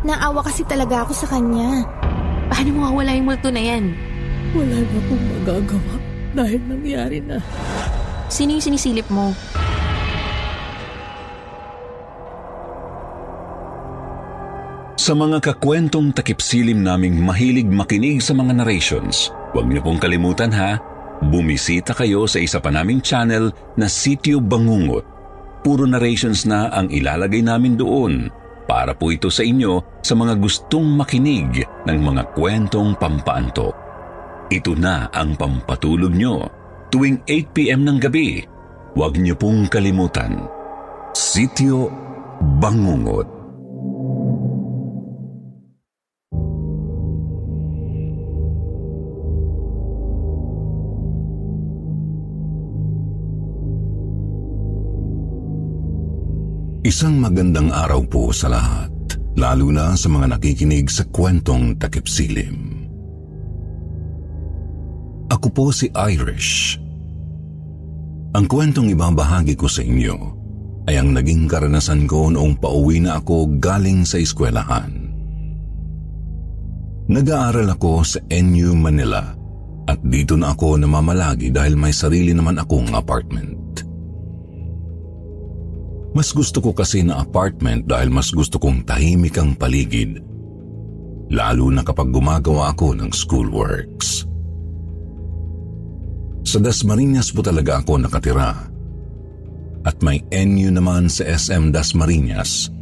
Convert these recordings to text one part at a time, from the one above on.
Naawa kasi talaga ako sa kanya. Paano mawawala yung multo na yan? Wala na akong magagawa dahil nangyari na. Sino yung sinisilip mo? Sa mga kakwentong takipsilim naming mahilig makinig sa mga narrations, huwag niyo pong kalimutan ha, bumisita kayo sa isa pa naming channel na Sityo Bangungot. Puro narrations na ang ilalagay namin doon para po ito sa inyo sa mga gustong makinig ng mga kwentong pampaantok. Ito na ang pampatulog nyo tuwing 8pm ng gabi. Huwag niyo pong kalimutan. Sityo Bangungot. Isang magandang araw po sa lahat, lalo na sa mga nakikinig sa kwentong takip silim. Ako po si Irish. Ang kwentong ibabahagi ko sa inyo ay ang naging karanasan ko noong pauwi na ako galing sa eskwelahan. Nag-aaral ako sa NU Manila at dito na ako namamalagi dahil may sarili naman akong apartment. Mas gusto ko kasi na apartment dahil mas gusto kong tahimik ang paligid. Lalo na kapag gumagawa ako ng schoolworks. Sa Dasmariñas po talaga ako nakatira. At may NU naman sa SM Dasmariñas.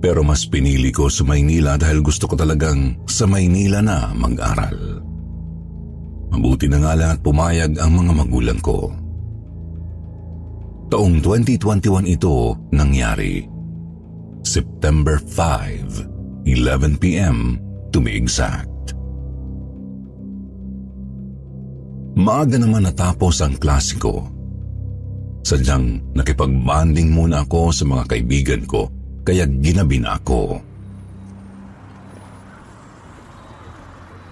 Pero mas pinili ko sa Maynila dahil gusto ko talagang sa Maynila na mag-aral. Mabuti na nga lang at pumayag ang mga magulang ko. Taong 2021 ito nangyari. September 5, 11pm to be exact. Maaga naman natapos ang klasiko. Sadyang nakipag-banding muna ako sa mga kaibigan ko kaya ginabi na ako.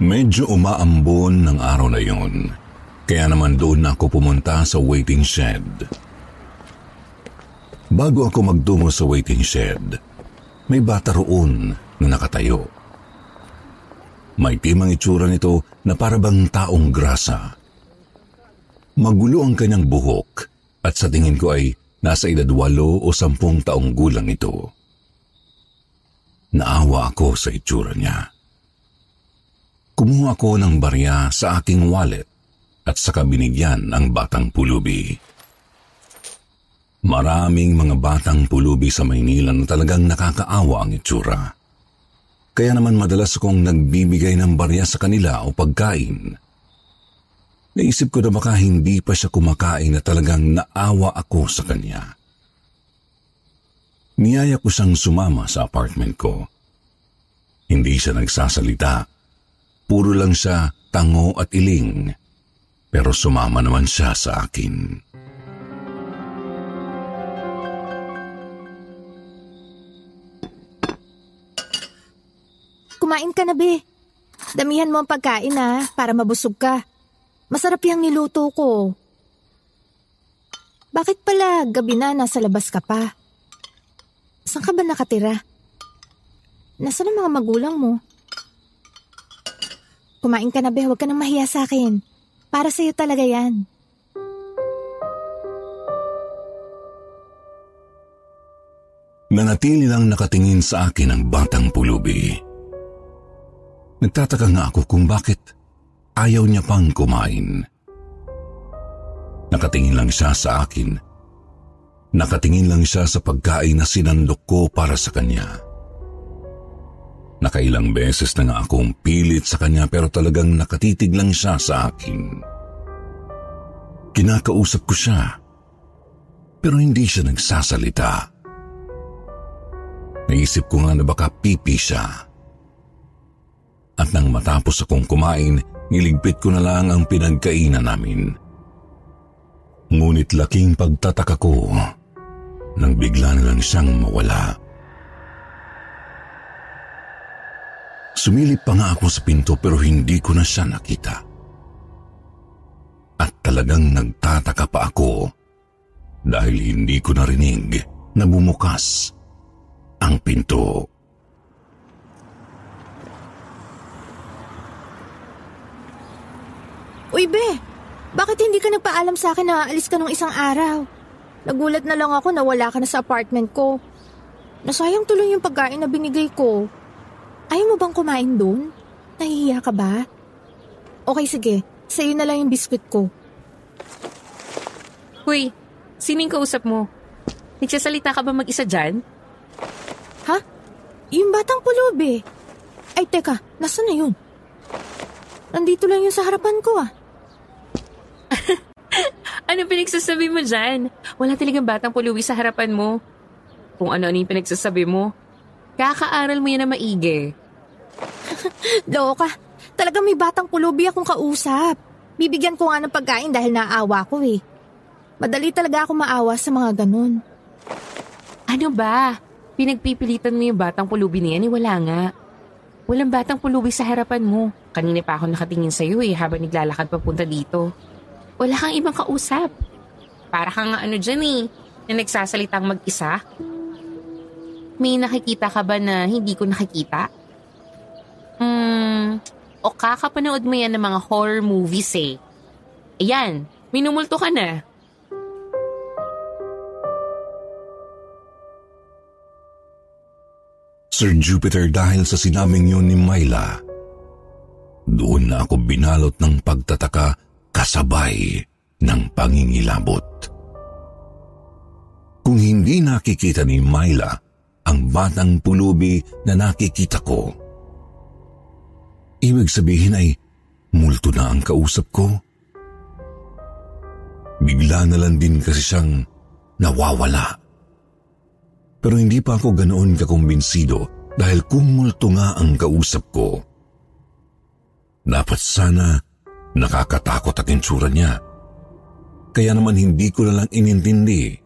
Medyo umaambon ng araw na yun, kaya naman doon ako pumunta sa waiting shed. Bago ako magtungo sa waiting shed, may bata roon na nakatayo. May timang itsura nito na parabang taong grasa. Magulo ang kanyang buhok at sa tingin ko ay nasa edad walo o sampung taong gulang ito. Naawa ako sa itsura niya. Kumuha ako ng barya sa aking wallet at saka binigyan ang batang pulubi. Maraming mga batang pulubi sa Maynila na talagang nakakaawa ang itsura. Kaya naman madalas akong nagbibigay ng barya sa kanila o pagkain. Naisip ko na baka hindi pa siya kumakain na talagang naawa ako sa kanya. Niyaya ko siyang sumama sa apartment ko. Hindi siya nagsasalita. Puro lang siya tango at iling. Pero sumama naman siya sa akin. Kumain ka na, be. Damihan mo ang pagkain ha, para mabusog ka. Masarap yung niluto ko. Bakit pala gabi na nasa labas ka pa? Saan ka ba nakatira? Nasaan ang mga magulang mo? Kumain ka na, be. Huwag ka nang mahiya sa akin. Para sa'yo talaga yan. Nanatili lang nakatingin sa akin ang batang pulubi. Nagtataka nga ako kung bakit ayaw niya pang kumain. Nakatingin lang siya sa akin. Nakatingin lang siya sa pagkain na sinandok ko para sa kanya. Nakailang beses na nga akong pilit sa kanya pero talagang nakatitig lang siya sa akin. Kinakausap ko siya pero hindi siya nagsasalita. Naisip ko nga na baka pipi siya. At nang matapos akong kumain, niligpit ko na lang ang pinagkainan namin. Ngunit laking pagtataka ko nang bigla na lang siyang mawala. Sumilip pa nga ako sa pinto pero hindi ko na siya nakita. At talagang nagtataka pa ako dahil hindi ko narinig na bumukas ang pinto. Uy, Be! Bakit hindi ka nagpaalam sa akin na aalis ka nung isang araw? Nagulat na lang ako na wala ka na sa apartment ko. Nasayang tuloy yung pagkain na binigay ko. Ayaw mo bang kumain doon? Nahihiya ka ba? Okay, sige. Sa'yo na lang yung biskwit ko. Huy, sining kausap mo? Nagsasalita ka ba mag-isa dyan? Ha? Yung batang pulubi. Ay, teka. Nasaan na yun? Nandito lang yun sa harapan ko ah. Ano pinagsasabi mo dyan? Wala talagang batang puluwi sa harapan mo. Kung ano-ano yung pinagsasabi mo. Kakaaral mo yan na maigi. Loka, talagang may batang pulubi akong kausap. Bibigyan ko nga ng pagkain dahil naawa ko eh. Madali talaga ako maawa sa mga ganun. Ano ba? Pinagpipilitan mo yung batang pulubi na yan, eh wala nga. Walang batang pulubi sa harapan mo. Kanina pa ako nakatingin sa'yo eh habang naglalakad papunta dito. Wala kang ibang kausap. Para kang ano dyan eh, na nagsasalitang mag-isa. May nakikita ka ba na hindi ko nakikita? Hmm, o kakapanood mo yan ng mga horror movies eh. Ayan, minumulto ka na. Sir Jupiter dahil sa sinaming yun ni Myla, doon na ako binalot ng pagtataka kasabay ng pangingilabot. Kung hindi nakikita ni Myla ang batang pulubi na nakikita ko, ibig sabihin ay multo na ang kausap ko. Bigla na lang din kasi siyang nawawala. Pero hindi pa ako ganoon kakumbinsido dahil kung multo nga ang kausap ko. Dapat sana nakakatakot ang itsura niya. Kaya naman hindi ko na lang inintindi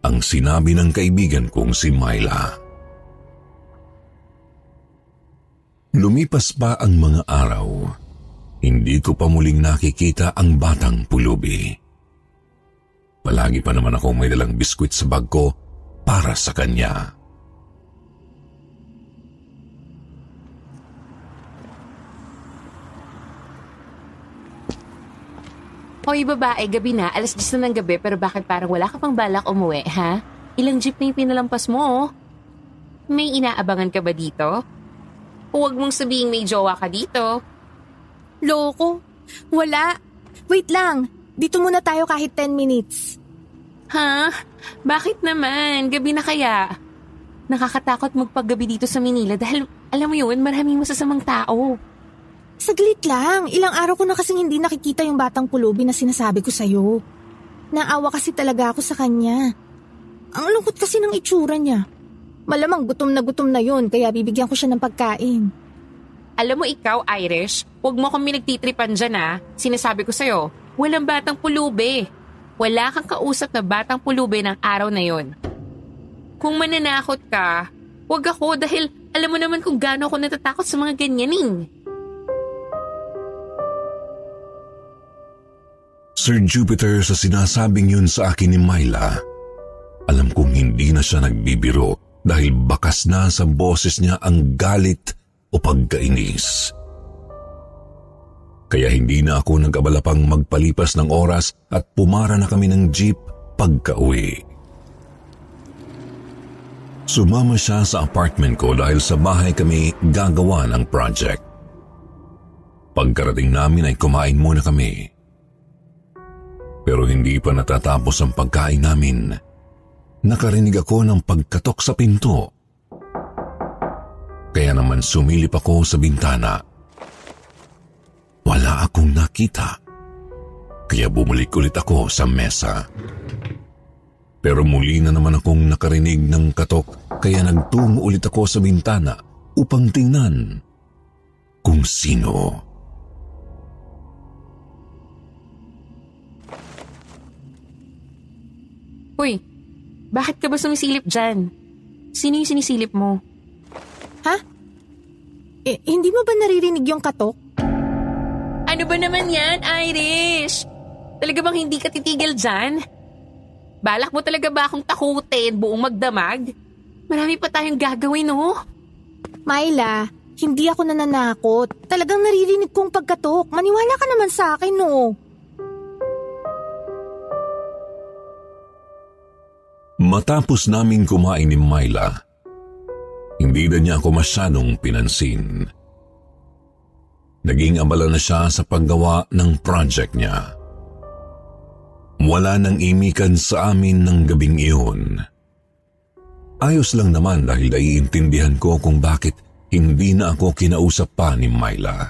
ang sinabi ng kaibigan kong si Myla. Lumipas pa ang mga araw. Hindi ko pa muling nakikita ang batang pulubi. Palagi pa naman ako may dalang biskwit sa bag ko para sa kanya. Hoy babae, gabi na. Alas 10 na ng gabi pero bakit parang wala ka pang balak umuwi, ha? Ilang jeep na yung pinalampas mo, oh. May inaabangan ka ba dito? Huwag mong sabihin may jowa ka dito. Loko. Wala. Wait lang. Dito muna tayo kahit 10 minutes. Ha? Bakit naman? Gabi na kaya? Nakakatakot magpaggabi dito sa Manila dahil alam mo yun, maraming masasamang tao. Saglit lang. Ilang araw ko na kasing hindi nakikita yung batang pulubi na sinasabi ko sa'yo. Naawa kasi talaga ako sa kanya. Ang lungkot kasi ng itsura niya. Malamang gutom na gutom na yun kaya bibigyan ko siya ng pagkain. Alam mo ikaw, Irish, huwag mo kami nagtitripan dyan ha. Sinasabi ko sa'yo, walang batang pulubi. Wala kang kausap na batang pulubi ng araw na yon. Kung mananakot ka, huwag ako dahil alam mo naman kung gaano ako natatakot sa mga ganyaning. Sir Jupiter sa sinasabing yun sa akin ni Myla, alam kong hindi na siya nagbibiro dahil bakas na sa boses niya ang galit o pagkainis. Kaya hindi na ako nag-abala pang magpalipas ng oras at pumara na kami ng jeep pagka-uwi. Sumama siya sa apartment ko dahil sa bahay kami gagawa ng project. Pagkarating namin ay kumain muna kami. Pero hindi pa natatapos ang pagkain namin. Nakarinig ako ng pagkatok sa pinto. Kaya naman sumilip ako sa bintana. Wala akong nakita. Kaya bumalik ulit ako sa mesa. Pero muli na naman akong nakarinig ng katok kaya nagtungo ulit ako sa bintana upang tingnan kung sino. Uy, bakit ka ba sumisilip dyan? Sino yung sinisilip mo? Ha? Eh, hindi mo ba naririnig yung katok? Ano ba naman yan, Irish? Talaga bang hindi ka titigil dyan? Balak mo talaga ba akong takutin buong magdamag? Marami pa tayong gagawin, no? Myla, hindi ako nananakot. Talagang naririnig kong pagkatok. Maniwala ka naman sa akin, no? Matapos naming kumain ni Myla, hindi na niya ako masyadong pinansin. Naging abala na siya sa paggawa ng project niya. Wala nang imikan sa amin ng gabing iyon. Ayos lang naman dahil naiintindihan ko kung bakit hindi na ako kinausap pa ni Myla.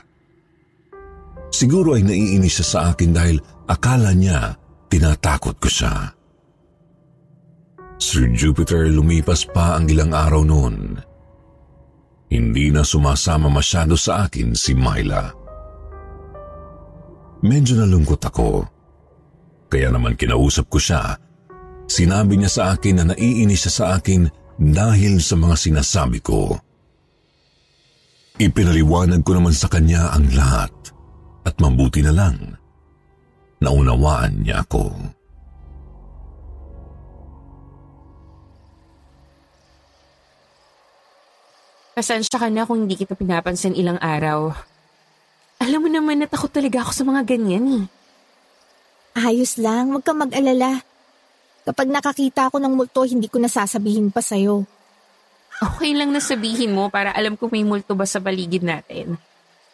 Siguro ay naiinis siya sa akin dahil akala niya tinatakot ko siya. Sir Jupiter lumipas pa ang ilang araw noon. Hindi na sumasama masyado sa akin si Myla. Medyo nalungkot ako. Kaya naman kinausap ko siya. Sinabi niya sa akin na naiinis siya sa akin dahil sa mga sinasabi ko. Ipinaliwanag ko naman sa kanya ang lahat at mabuti na lang. Naunawaan niya ako. Pasensya ka na kung hindi kita pinapansin ilang araw. Alam mo naman na takot talaga ako sa mga ganyan eh. Ayos lang, huwag kang mag-alala. Kapag nakakita ako ng multo, hindi ko nasasabihin pa sa'yo. Okay lang na sabihin mo para alam kung may multo ba sa paligid natin.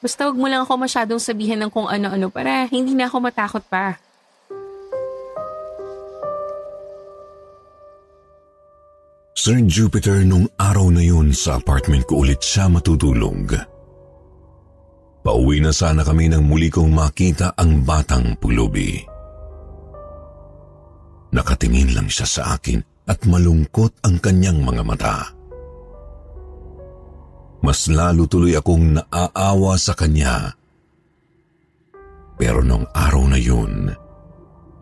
Basta huwag mo lang ako masyadong sabihin ng kung ano-ano para hindi na ako matakot pa. Sir Jupiter, nung araw na yun sa apartment ko ulit siya matutulog. Pauwi na sana kami nang muli kong makita ang batang pulubi. Nakatingin lang siya sa akin at malungkot ang kanyang mga mata. Mas lalo tuloy akong naaawa sa kanya. Pero nung araw na yun,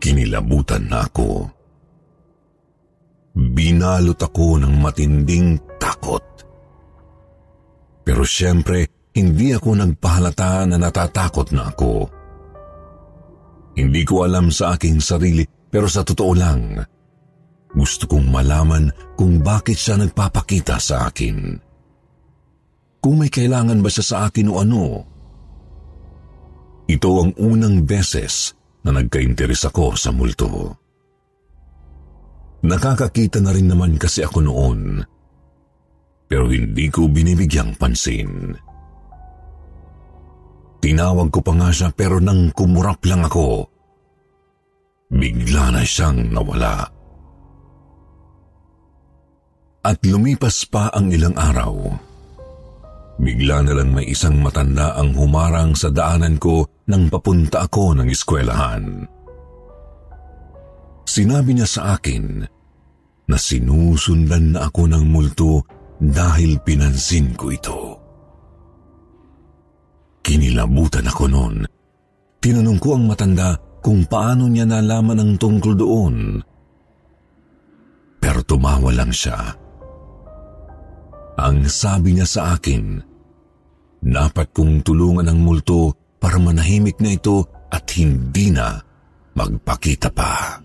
kinilabutan na ako. Binalot ako ng matinding takot. Pero siyempre, hindi ako nagpahalata na natatakot na ako. Hindi ko alam sa aking sarili pero sa totoo lang, gusto kong malaman kung bakit siya nagpapakita sa akin. Kung may kailangan ba siya sa akin o ano. Ito ang unang beses na nagka-interes ako sa multo. Nakakakita na rin naman kasi ako noon. Pero hindi ko binibigyang pansin. Tinawag ko pa nga siya pero nang kumurap lang ako, bigla na siyang nawala. At lumipas pa ang ilang araw. Bigla na lang may isang matanda ang humarang sa daanan ko nang papunta ako ng eskwelahan. Sinabi niya sa akin na sinusundan na ako ng multo dahil pinansin ko ito. Kinilabutan ako noon. Tinanong ko ang matanda kung paano niya nalaman ang tungkol doon. Pero tumawa lang siya. Ang sabi niya sa akin, dapat kong tulungan ang multo para manahimik na ito at hindi na magpakita pa.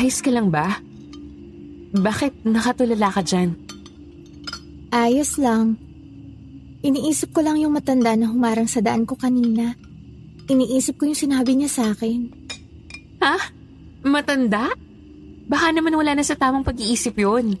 Ayos ka lang ba? Bakit nakatulala ka dyan? Ayos lang. Iniisip ko lang yung matanda na humarang sa daan ko kanina. Iniisip ko yung sinabi niya sa akin. Ha? Matanda? Baka naman wala na sa tamang pag-iisip yun.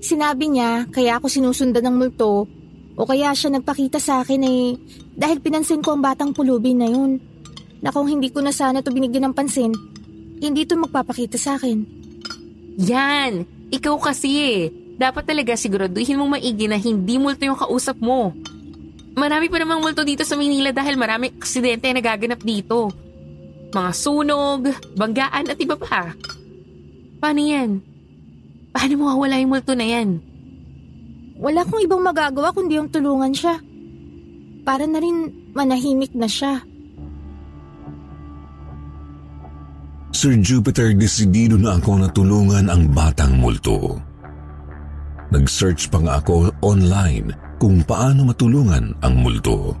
Sinabi niya, kaya ako sinusundan ng multo o kaya siya nagpakita sa akin eh dahil pinansin ko ang batang pulubi na yun. Na kung hindi ko na sana to binigyan ng pansin, hindi to magpapakita sa akin. Yan! Ikaw kasi eh. Dapat talaga siguraduhin mong maigi na hindi multo yung kausap mo. Marami pa namang multo dito sa Manila dahil marami aksidente na nagaganap dito. Mga sunog, banggaan at iba pa. Paano yan? Paano mawawala yung multo na yan? Wala kong ibang magagawa kundi yung tulungan siya. Para na rin manahimik na siya. Sir Jupiter, desidido na ako na tulungan ang batang multo. Nag-search pa nga ako online kung paano matulungan ang multo.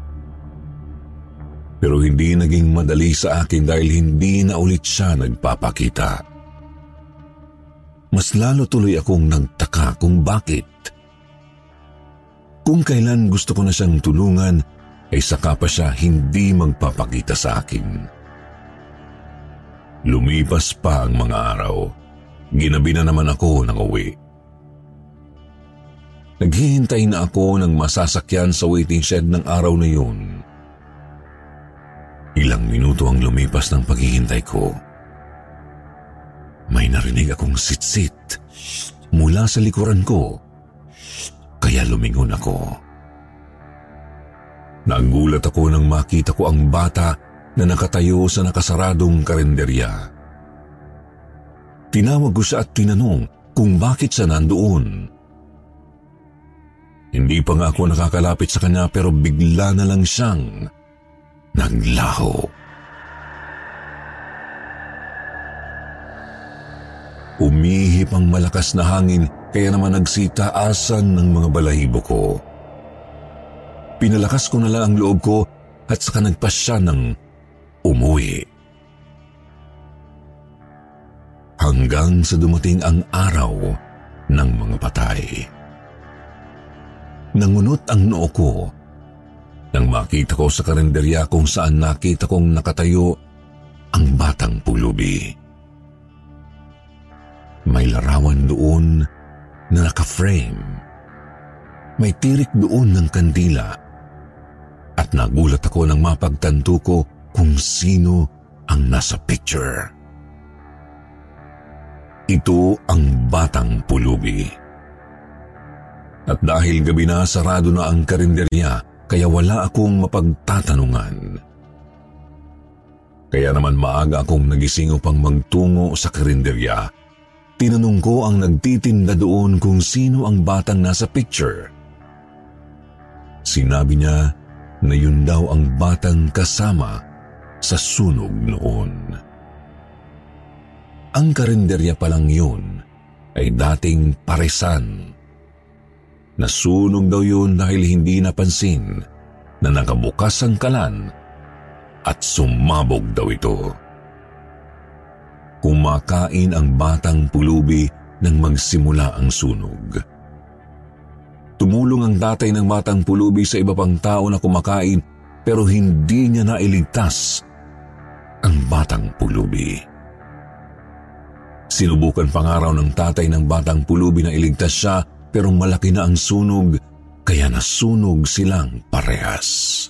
Pero hindi naging madali sa akin dahil hindi na ulit siya nagpapakita. Mas lalo tuloy akong nagtaka kung bakit. Kung kailan gusto ko na siyang tulungan, ay saka pa siya hindi magpapakita sa akin. Lumipas pa ang mga araw. Ginabi na naman ako ng uwi. Naghihintay na ako ng masasakyan sa waiting shed ng araw na yun. Ilang minuto ang lumipas ng paghihintay ko. May narinig akong sitsit mula sa likuran ko. Kaya lumingon ako. Nagulat ako nang makita ko ang bata na nakatayo sa nakasaradong karinderya. Tinawag ko siya at tinanong kung bakit siya nandoon. Hindi pa nga ako nakakalapit sa kanya pero bigla na lang siyang naglaho. Umihip ang malakas na hangin kaya naman nagsitaasan ng mga balahibo ko. Pinalakas ko na lang ang loob ko at saka nagpasya ng umuwi. Hanggang sa dumating ang araw ng mga patay. Nangunot ang noo ko nang makita ko sa karinderya kung saan nakita kong nakatayo ang batang pulubi. May larawan doon na naka-frame. May tirik doon ng kandila. At nagulat ako nang mapagtanto ko kung sino ang nasa picture. Ito ang batang pulubi. At dahil gabi na sarado na ang karinderya, kaya wala akong mapagtatanungan. Kaya naman maaga akong nagising upang magtungo sa karinderya. Tinanong ko ang nagtitinda doon kung sino ang batang nasa picture. Sinabi niya na yun daw ang batang kasama sa sunog noon. Ang karinderya pa lang yun ay dating paresan. Nasunog daw yun dahil hindi napansin na nakabukas ang kalan at sumabog daw ito. Kumakain ang batang pulubi nang magsimula ang sunog. Tumulong ang tatay ng batang pulubi sa iba pang tao na kumakain pero hindi niya nailigtas ang batang pulubi. Sinubukan pangaraw ng tatay ng batang pulubi na iligtas siya pero malaki na ang sunog kaya nasunog silang parehas.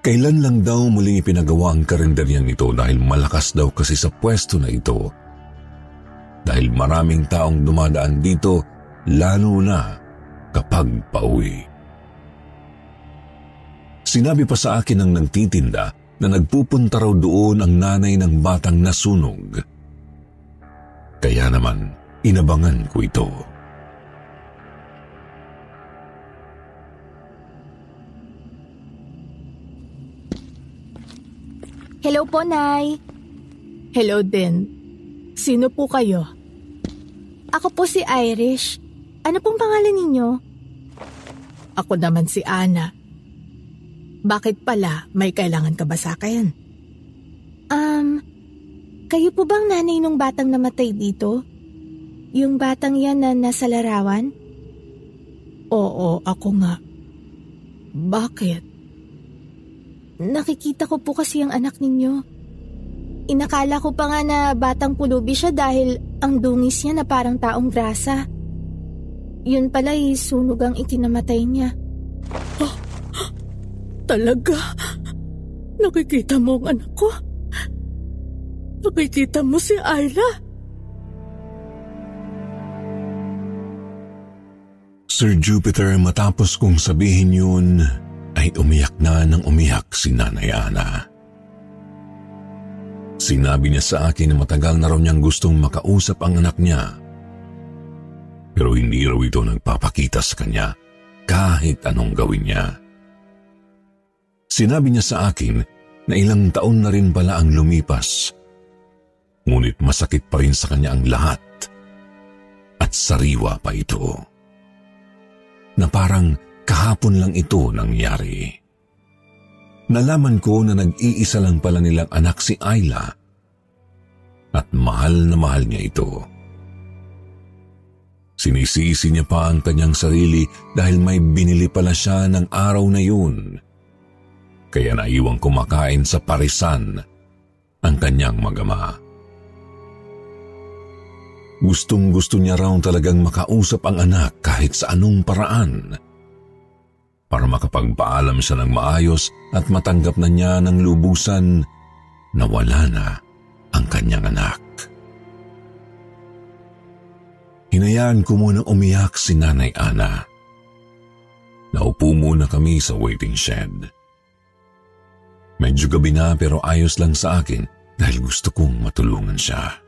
Kailan lang daw muling ipinagawa ang karinderyang ito dahil malakas daw kasi sa pwesto na ito. Dahil maraming taong dumadaan dito lalo na kapag pauwi. Sinabi pa sa akin ng nagtitinda na nagpupunta raw doon ang nanay ng batang nasunog. Kaya naman, inabangan ko ito. Hello po, Nay. Hello din. Sino po kayo? Ako po si Irish. Ano pong pangalan ninyo? Ako naman si Ana. Bakit pala may kailangan ka ba sa akin? Um, kayo po bang nanay nung batang namatay dito? Yung batang yan na nasa larawan? Oo, ako nga. Bakit? Nakikita ko po kasi ang anak ninyo. Inakala ko pa nga na batang pulubi siya dahil ang dungis niya na parang taong grasa. Yun pala ay sunog ang ikinamatay niya. Oh, talaga? Nakikita mo ang anak ko? Nakikita mo si Ayla? Sir Jupiter, matapos kong sabihin yun, ay umiyak na ng umiyak si Nanay Ana. Sinabi niya sa akin na matagal na raw niyang gustong makausap ang anak niya. Pero hindi raw ito nagpapakita sa kanya kahit anong gawin niya. Sinabi niya sa akin na ilang taon na rin pala ang lumipas. Ngunit masakit pa rin sa kanya ang lahat at sariwa pa ito. Na parang kahapon lang ito nangyari. Nalaman ko na nag-iisa lang pala nilang anak si Ayla at mahal na mahal niya ito. Sinisisi niya pa ang kanyang sarili dahil may binili pala siya ng araw na yun. Kaya naiwang kumakain sa parisan ang kanyang magama. Gustong gusto niya raw talagang makausap ang anak kahit sa anong paraan para makapagpaalam siya ng maayos at matanggap na niya ng lubusan na wala na ang kanyang anak. Hinayaan ko muna umiyak si Nanay Ana. Naupo muna kami sa waiting shed. Medyo gabi na pero ayos lang sa akin dahil gusto kong matulungan siya.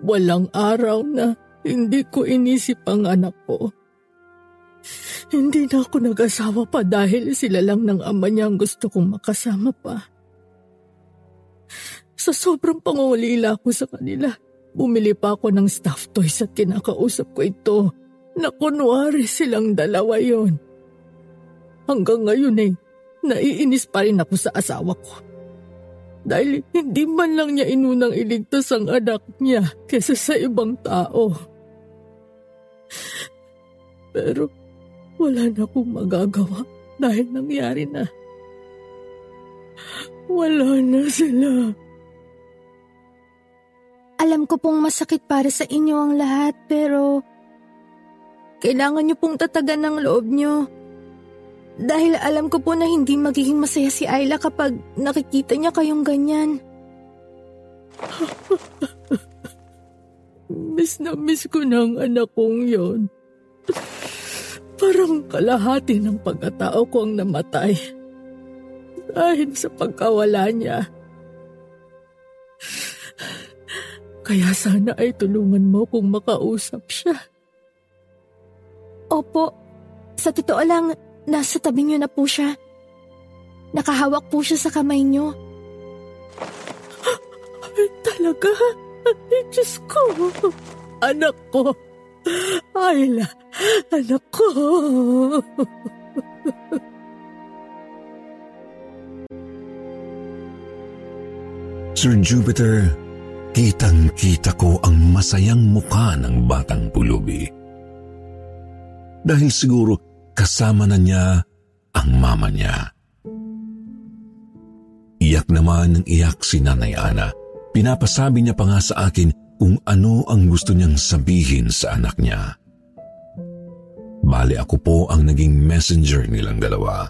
Walang araw na hindi ko inisip ang anak ko. Hindi na ako nag-asawa pa dahil sila lang ng ama niya ang gusto kong makasama pa. Sa sobrang pangungulila ko sa kanila, bumili pa ako ng stuffed toys at kinakausap ko ito na kunwari silang dalawa yon. Hanggang ngayon eh, naiinis pa rin ako sa asawa ko dahil hindi man lang niya inunang iligtas ang anak niya kesa sa ibang tao. Pero wala na akong magagawa dahil nangyari na. Wala na sila. Alam ko pong masakit para sa inyo ang lahat pero kailangan niyo pong tatagan ng loob niyo. Dahil alam ko po na hindi magiging masaya si Ayla kapag nakikita niya kayong ganyan. Miss na miss ko na ang anak kong yon. Parang kalahati ng pagkatao ko ang namatay. Dahil sa pagkawala niya. Kaya sana ay tulungan mo kung makausap siya. Opo, sa totoo lang, nasa tabi niyo na po siya. Nakahawak po siya sa kamay niyo. Talaga? Ay, Diyos ko. Anak ko. Ayla, anak ko. Sir Jupiter, kitang-kita ko ang masayang mukha ng batang pulubi. Dahil siguro kasama na niya ang mama niya. Iyak naman ng iyak si Nanay Ana Pinapasabi niya pa nga sa akin kung ano ang gusto niyang sabihin sa anak niya. Bali ako po ang naging messenger nilang dalawa.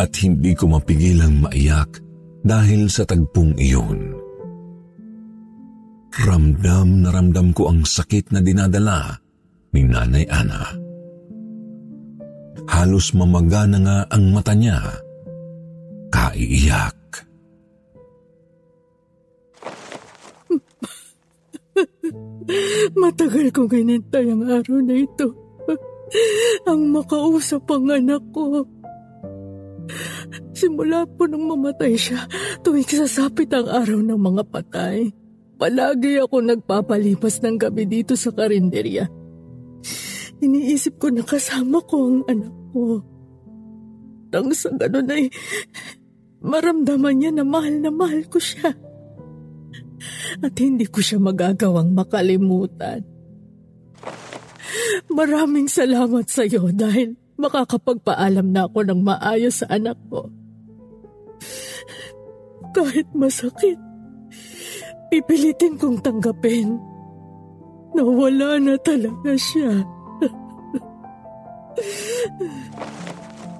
At hindi ko mapigilang maiyak dahil sa tagpong iyon. Ramdam na ramdam ko ang sakit na dinadala ni Nanay Ana. Halos mamaga na nga ang mata niya. Kaiiyak. Matagal kong hinintay ang araw na ito. ang makausap ang anak ko. Simula po nung mamatay siya, tuwing sasapit ang araw ng mga patay, palagi ako nagpapalipas ng gabi dito sa karinderya. Iniisip ko na kasama ko ang anak ko. Nang sa ganun ay maramdaman niya na mahal na mahal ko siya. At hindi ko siya magagawang makalimutan. Maraming salamat sa iyo dahil makakapagpaalam na ako ng maayos sa anak ko. Kahit masakit, pipilitin kong tanggapin na wala na talaga siya.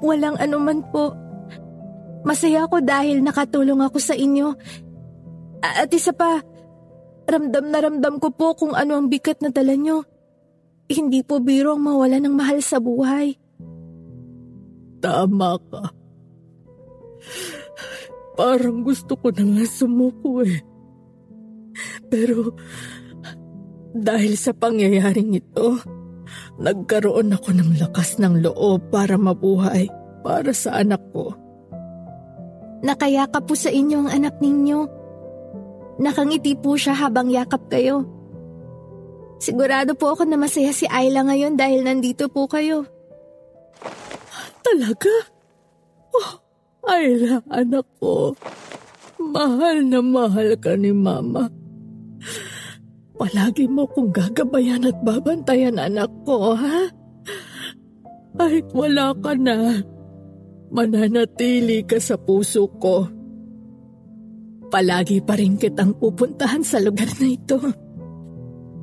Walang anuman po. Masaya ako dahil nakatulong ako sa inyo. At isa pa, ramdam na ramdam ko po kung ano ang bigat na dala nyo. Hindi po biro ang mawala ng mahal sa buhay. Tama ka. Parang gusto ko na nga sumuko eh. Pero dahil sa pangyayaring ito, nagkaroon ako ng lakas ng loob para mabuhay para sa anak ko. Nakayakap po sa inyo ang anak ninyo. Nakangiti po siya habang yakap kayo. Sigurado po ako na masaya si Ayla ngayon dahil nandito po kayo. Talaga? Oh, Ayla, anak ko. Mahal na mahal ka ni Mama. Palagi mo kong gagabayan at babantayan anak ko, ha? Kahit wala ka na, mananatili ka sa puso ko. Palagi pa rin kitang pupuntahan sa lugar na ito.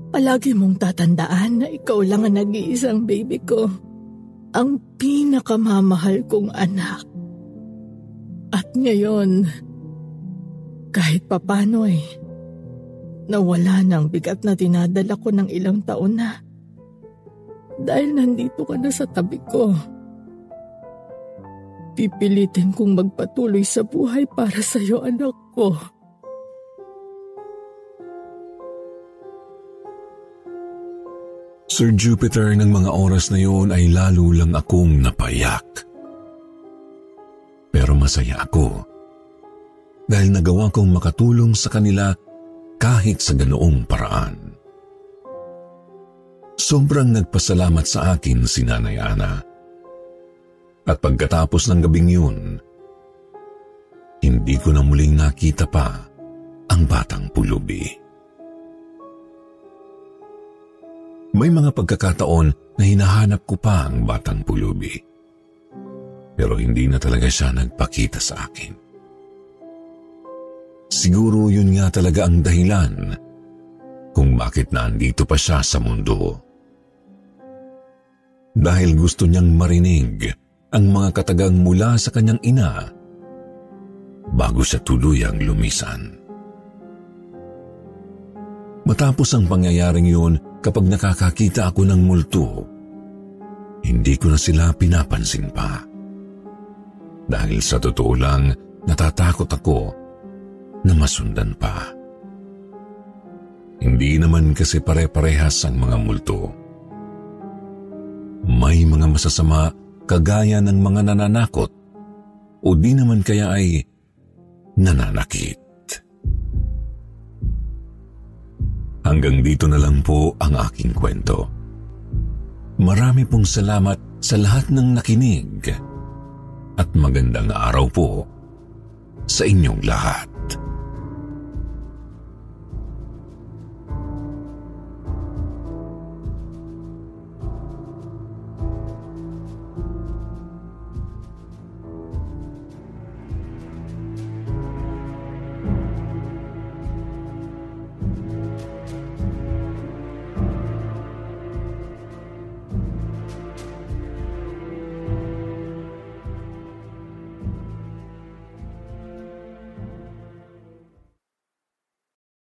Palagi mong tatandaan na ikaw lang ang nag-iisang baby ko. Ang pinakamamahal kong anak. At ngayon, kahit papano eh, nawala ng bigat na dinadala ko ng ilang taon na. Dahil nandito ka na sa tabi ko. Pipilitin kong magpatuloy sa buhay para sa iyo, anak ko. Sir Jupiter ng mga oras na yun ay lalo lang akong napayak. Pero masaya ako dahil nagawa kong makatulong sa kanila kahit sa ganoong paraan. Sobrang nagpasalamat sa akin si Nanay Ana. At pagkatapos ng gabing yun, hindi ko na muling nakita pa ang batang pulubi. May mga pagkakataon na hinahanap ko pa ang batang pulubi. Pero hindi na talaga siya nagpakita sa akin. Siguro yun nga talaga ang dahilan kung bakit nandito pa siya sa mundo. Dahil gusto niyang marinig ang mga katagang mula sa kanyang ina bago siya tuluyang lumisan. Matapos ang pangyayaring yun, kapag nakakakita ako ng multo, hindi ko na sila pinapansin pa. Dahil sa totoo lang, natatakot ako na masundan pa. Hindi naman kasi pare-parehas ang mga multo. May mga masasama kagaya ng mga nananakot o di naman kaya ay nananakit. Hanggang dito na lang po ang aking kwento. Marami pong salamat sa lahat ng nakinig at magandang araw po sa inyong lahat.